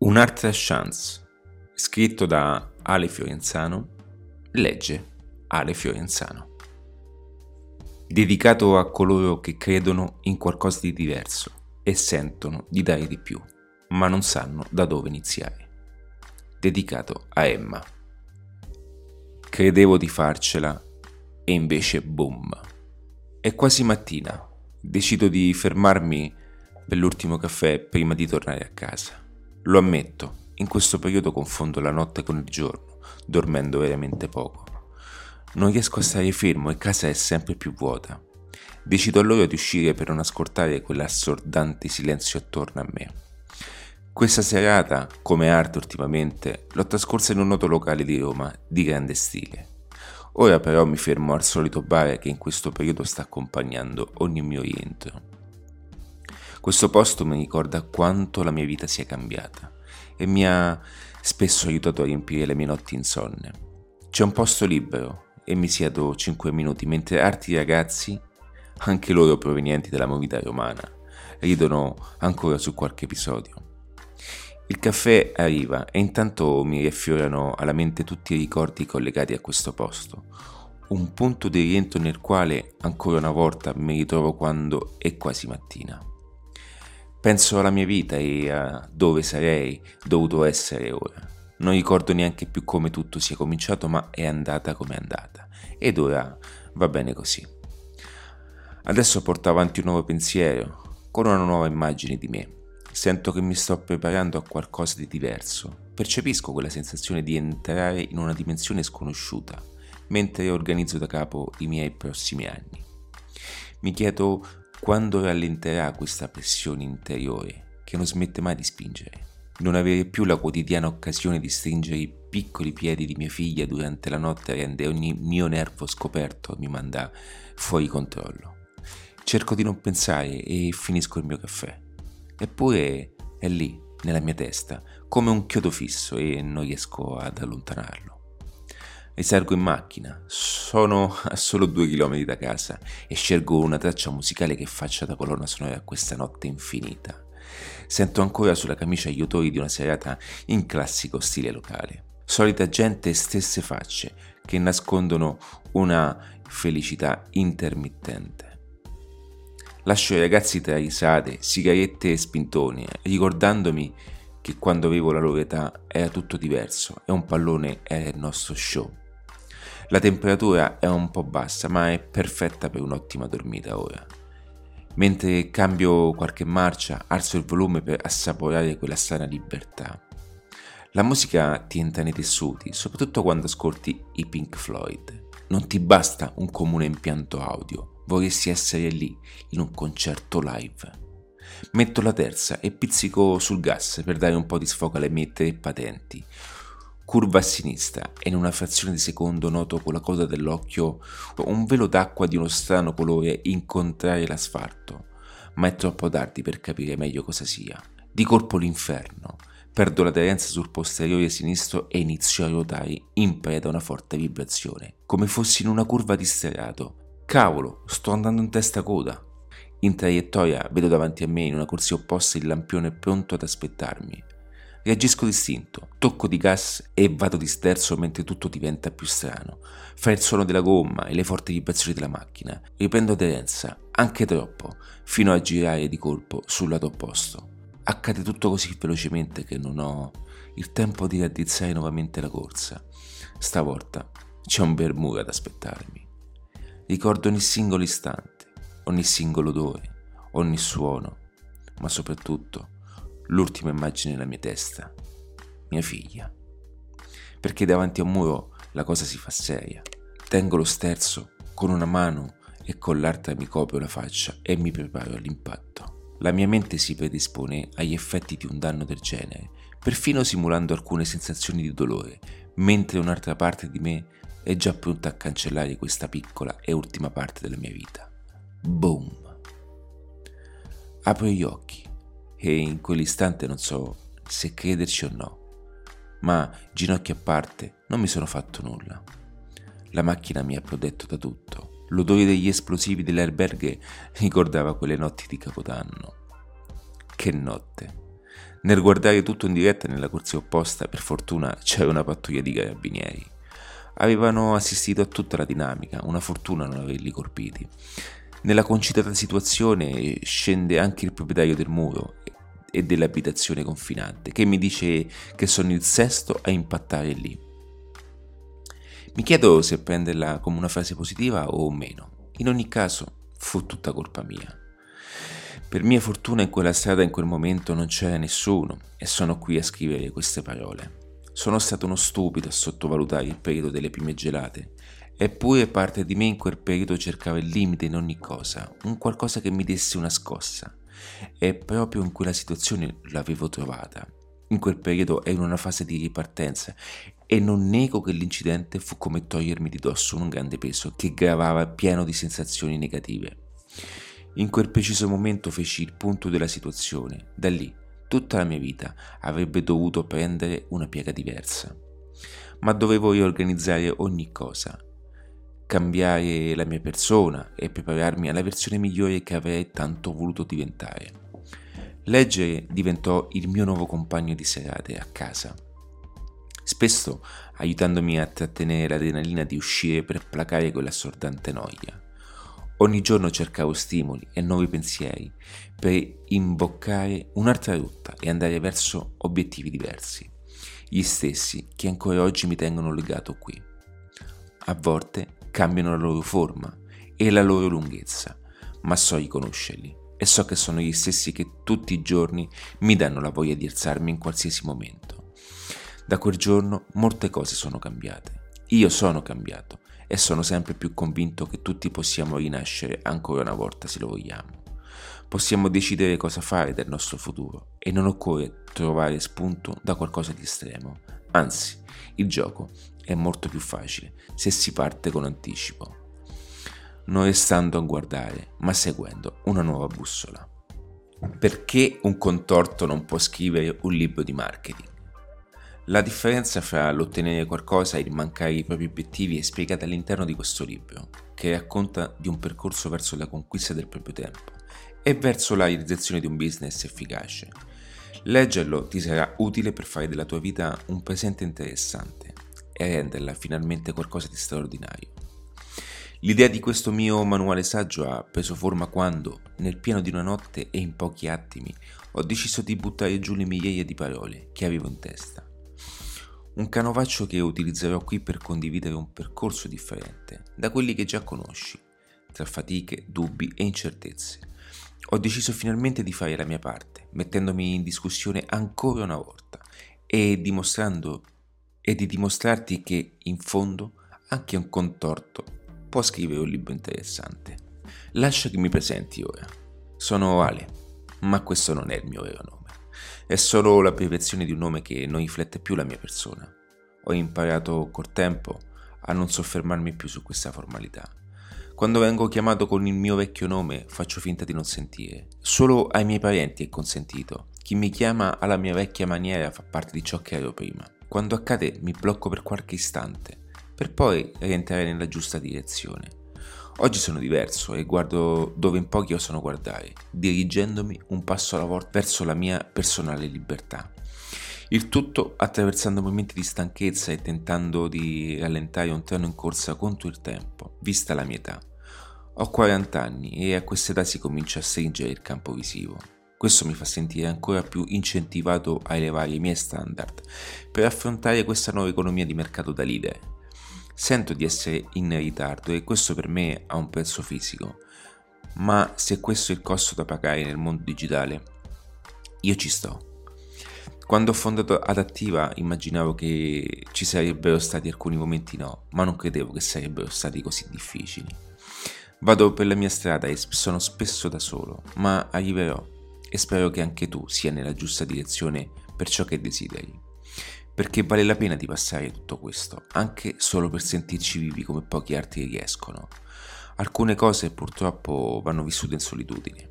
Un'altra chance, scritto da Ale Fiorenzano, legge Ale Fiorenzano. Dedicato a coloro che credono in qualcosa di diverso e sentono di dare di più, ma non sanno da dove iniziare. Dedicato a Emma. Credevo di farcela e invece boom. È quasi mattina. Decido di fermarmi per l'ultimo caffè prima di tornare a casa. Lo ammetto, in questo periodo confondo la notte con il giorno, dormendo veramente poco. Non riesco a stare fermo e casa è sempre più vuota. Decido allora di uscire per non ascoltare quell'assordante silenzio attorno a me. Questa serata, come arte ultimamente, l'ho trascorsa in un noto locale di Roma di grande stile. Ora però mi fermo al solito bar che in questo periodo sta accompagnando ogni mio rientro. Questo posto mi ricorda quanto la mia vita sia cambiata e mi ha spesso aiutato a riempire le mie notti insonne. C'è un posto libero e mi siedo 5 minuti mentre altri ragazzi, anche loro provenienti dalla movida romana, ridono ancora su qualche episodio. Il caffè arriva e intanto mi riaffiorano alla mente tutti i ricordi collegati a questo posto, un punto di rientro nel quale ancora una volta mi ritrovo quando è quasi mattina. Penso alla mia vita e a dove sarei dovuto essere ora. Non ricordo neanche più come tutto sia cominciato, ma è andata come è andata. Ed ora va bene così. Adesso porto avanti un nuovo pensiero, con una nuova immagine di me. Sento che mi sto preparando a qualcosa di diverso. Percepisco quella sensazione di entrare in una dimensione sconosciuta, mentre organizzo da capo i miei prossimi anni. Mi chiedo quando rallenterà questa pressione interiore che non smette mai di spingere? Non avere più la quotidiana occasione di stringere i piccoli piedi di mia figlia durante la notte rende ogni mio nervo scoperto e mi manda fuori controllo. Cerco di non pensare e finisco il mio caffè. Eppure è lì, nella mia testa, come un chiodo fisso e non riesco ad allontanarlo. Risalgo in macchina, sono a solo due chilometri da casa e scelgo una traccia musicale che faccia da colonna sonora a questa notte infinita. Sento ancora sulla camicia gli odori di una serata in classico stile locale. Solita gente e stesse facce che nascondono una felicità intermittente. Lascio i ragazzi tra risate, sigarette e spintoni, ricordandomi che quando avevo la loro età era tutto diverso e un pallone era il nostro show. La temperatura è un po' bassa, ma è perfetta per un'ottima dormita ora. Mentre cambio qualche marcia, alzo il volume per assaporare quella sana libertà. La musica ti entra nei tessuti, soprattutto quando ascolti i Pink Floyd. Non ti basta un comune impianto audio, vorresti essere lì, in un concerto live. Metto la terza e pizzico sul gas per dare un po' di sfogo alle mie tre patenti curva a sinistra e in una frazione di secondo noto con la coda dell'occhio un velo d'acqua di uno strano colore incontrare l'asfalto, ma è troppo tardi per capire meglio cosa sia. Di colpo l'inferno. Perdo l'aderenza sul posteriore sinistro e inizio a ruotare in preda a una forte vibrazione, come fossi in una curva di sterrato. Cavolo, sto andando in testa coda. In traiettoria vedo davanti a me in una corsia opposta il lampione pronto ad aspettarmi. Reagisco distinto, tocco di gas e vado di sterzo mentre tutto diventa più strano. Fra il suono della gomma e le forti vibrazioni della macchina, riprendo aderenza, anche troppo, fino a girare di colpo sul lato opposto. Accade tutto così velocemente che non ho il tempo di raddrizzare nuovamente la corsa. Stavolta c'è un bel muro ad aspettarmi. Ricordo ogni singolo istante, ogni singolo odore, ogni suono, ma soprattutto l'ultima immagine nella mia testa, mia figlia. Perché davanti a un muro la cosa si fa seria. Tengo lo sterzo con una mano e con l'altra mi copro la faccia e mi preparo all'impatto. La mia mente si predispone agli effetti di un danno del genere, perfino simulando alcune sensazioni di dolore, mentre un'altra parte di me è già pronta a cancellare questa piccola e ultima parte della mia vita. Boom! Apro gli occhi e in quell'istante non so se crederci o no. Ma, ginocchia a parte, non mi sono fatto nulla. La macchina mi ha protetto da tutto. L'odore degli esplosivi delle alberghe ricordava quelle notti di Capodanno. Che notte! Nel guardare tutto in diretta nella corsia opposta, per fortuna c'era una pattuglia di carabinieri. Avevano assistito a tutta la dinamica, una fortuna non averli colpiti. Nella concitata situazione scende anche il proprietario del muro e dell'abitazione confinante, che mi dice che sono il sesto a impattare lì. Mi chiedo se prenderla come una frase positiva o meno. In ogni caso, fu tutta colpa mia. Per mia fortuna in quella strada in quel momento non c'era nessuno e sono qui a scrivere queste parole. Sono stato uno stupido a sottovalutare il periodo delle prime gelate, eppure parte di me in quel periodo cercava il limite in ogni cosa, un qualcosa che mi desse una scossa. E proprio in quella situazione l'avevo trovata. In quel periodo ero in una fase di ripartenza e non nego che l'incidente fu come togliermi di dosso un grande peso che gravava pieno di sensazioni negative. In quel preciso momento feci il punto della situazione. Da lì tutta la mia vita avrebbe dovuto prendere una piega diversa. Ma dovevo riorganizzare ogni cosa, cambiare la mia persona e prepararmi alla versione migliore che avrei tanto voluto diventare. Leggere diventò il mio nuovo compagno di serate a casa. Spesso aiutandomi a trattenere l'adrenalina di uscire per placare quella assordante noia. Ogni giorno cercavo stimoli e nuovi pensieri per imboccare un'altra rotta e andare verso obiettivi diversi, gli stessi che ancora oggi mi tengono legato qui. A volte cambiano la loro forma e la loro lunghezza, ma so riconoscerli e so che sono gli stessi che tutti i giorni mi danno la voglia di alzarmi in qualsiasi momento. Da quel giorno molte cose sono cambiate. Io sono cambiato e sono sempre più convinto che tutti possiamo rinascere ancora una volta se lo vogliamo. Possiamo decidere cosa fare del nostro futuro e non occorre trovare spunto da qualcosa di estremo. Anzi, il gioco è molto più facile se si parte con anticipo, non restando a guardare, ma seguendo una nuova bussola. Perché un contorto non può scrivere un libro di marketing? La differenza fra l'ottenere qualcosa e il mancare i propri obiettivi è spiegata all'interno di questo libro, che racconta di un percorso verso la conquista del proprio tempo e verso la realizzazione di un business efficace. Leggerlo ti sarà utile per fare della tua vita un presente interessante e renderla finalmente qualcosa di straordinario. L'idea di questo mio manuale saggio ha preso forma quando, nel pieno di una notte e in pochi attimi, ho deciso di buttare giù le migliaia di parole che avevo in testa un canovaccio che utilizzerò qui per condividere un percorso differente da quelli che già conosci, tra fatiche, dubbi e incertezze. Ho deciso finalmente di fare la mia parte, mettendomi in discussione ancora una volta e dimostrando e di dimostrarti che in fondo anche un contorto può scrivere un libro interessante. Lascia che mi presenti ora. Sono Ale, ma questo non è il mio vero nome. È solo l'abbreviazione di un nome che non riflette più la mia persona. Ho imparato col tempo a non soffermarmi più su questa formalità. Quando vengo chiamato con il mio vecchio nome faccio finta di non sentire. Solo ai miei parenti è consentito. Chi mi chiama alla mia vecchia maniera fa parte di ciò che ero prima. Quando accade mi blocco per qualche istante, per poi rientrare nella giusta direzione. Oggi sono diverso e guardo dove in pochi osano guardare, dirigendomi un passo alla volta verso la mia personale libertà. Il tutto attraversando momenti di stanchezza e tentando di rallentare un treno in corsa contro il tempo, vista la mia età. Ho 40 anni e a quest'età si comincia a stringere il campo visivo. Questo mi fa sentire ancora più incentivato a elevare i miei standard per affrontare questa nuova economia di mercato da leader Sento di essere in ritardo e questo per me ha un prezzo fisico, ma se questo è il costo da pagare nel mondo digitale, io ci sto. Quando ho fondato Adattiva immaginavo che ci sarebbero stati alcuni momenti no, ma non credevo che sarebbero stati così difficili. Vado per la mia strada e sono spesso da solo, ma arriverò e spero che anche tu sia nella giusta direzione per ciò che desideri perché vale la pena di passare tutto questo, anche solo per sentirci vivi come pochi altri riescono. Alcune cose purtroppo vanno vissute in solitudine,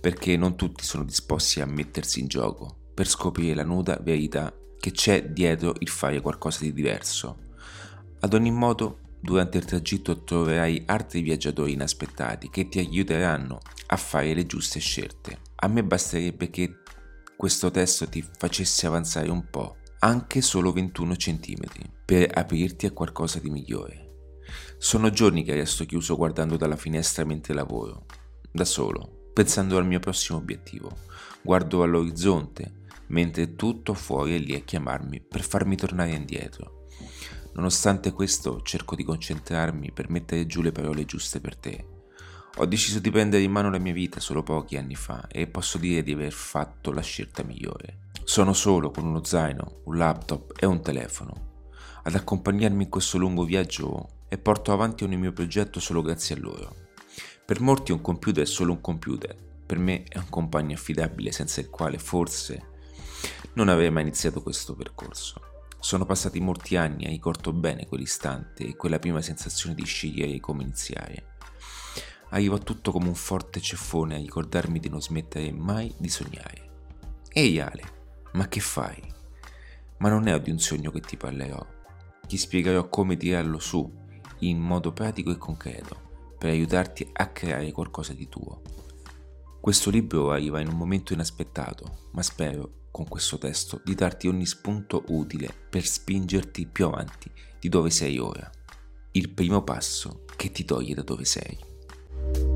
perché non tutti sono disposti a mettersi in gioco per scoprire la nuda verità che c'è dietro il fare qualcosa di diverso. Ad ogni modo, durante il tragitto troverai altri viaggiatori inaspettati che ti aiuteranno a fare le giuste scelte. A me basterebbe che questo testo ti facesse avanzare un po', anche solo 21 cm, per aprirti a qualcosa di migliore. Sono giorni che resto chiuso guardando dalla finestra mentre lavoro, da solo, pensando al mio prossimo obiettivo. Guardo all'orizzonte, mentre tutto fuori è lì a chiamarmi per farmi tornare indietro. Nonostante questo, cerco di concentrarmi per mettere giù le parole giuste per te. Ho deciso di prendere in mano la mia vita solo pochi anni fa e posso dire di aver fatto la scelta migliore. Sono solo con uno zaino, un laptop e un telefono ad accompagnarmi in questo lungo viaggio e porto avanti ogni mio progetto solo grazie a loro. Per molti un computer è solo un computer, per me è un compagno affidabile senza il quale forse non avrei mai iniziato questo percorso. Sono passati molti anni e ricordo bene quell'istante e quella prima sensazione di scegliere come iniziare. Arrivo a tutto come un forte ceffone a ricordarmi di non smettere mai di sognare. Ehi Ale, ma che fai? Ma non è di un sogno che ti parlerò. Ti spiegherò come tirarlo su in modo pratico e concreto per aiutarti a creare qualcosa di tuo. Questo libro arriva in un momento inaspettato, ma spero con questo testo di darti ogni spunto utile per spingerti più avanti di dove sei ora. Il primo passo che ti toglie da dove sei.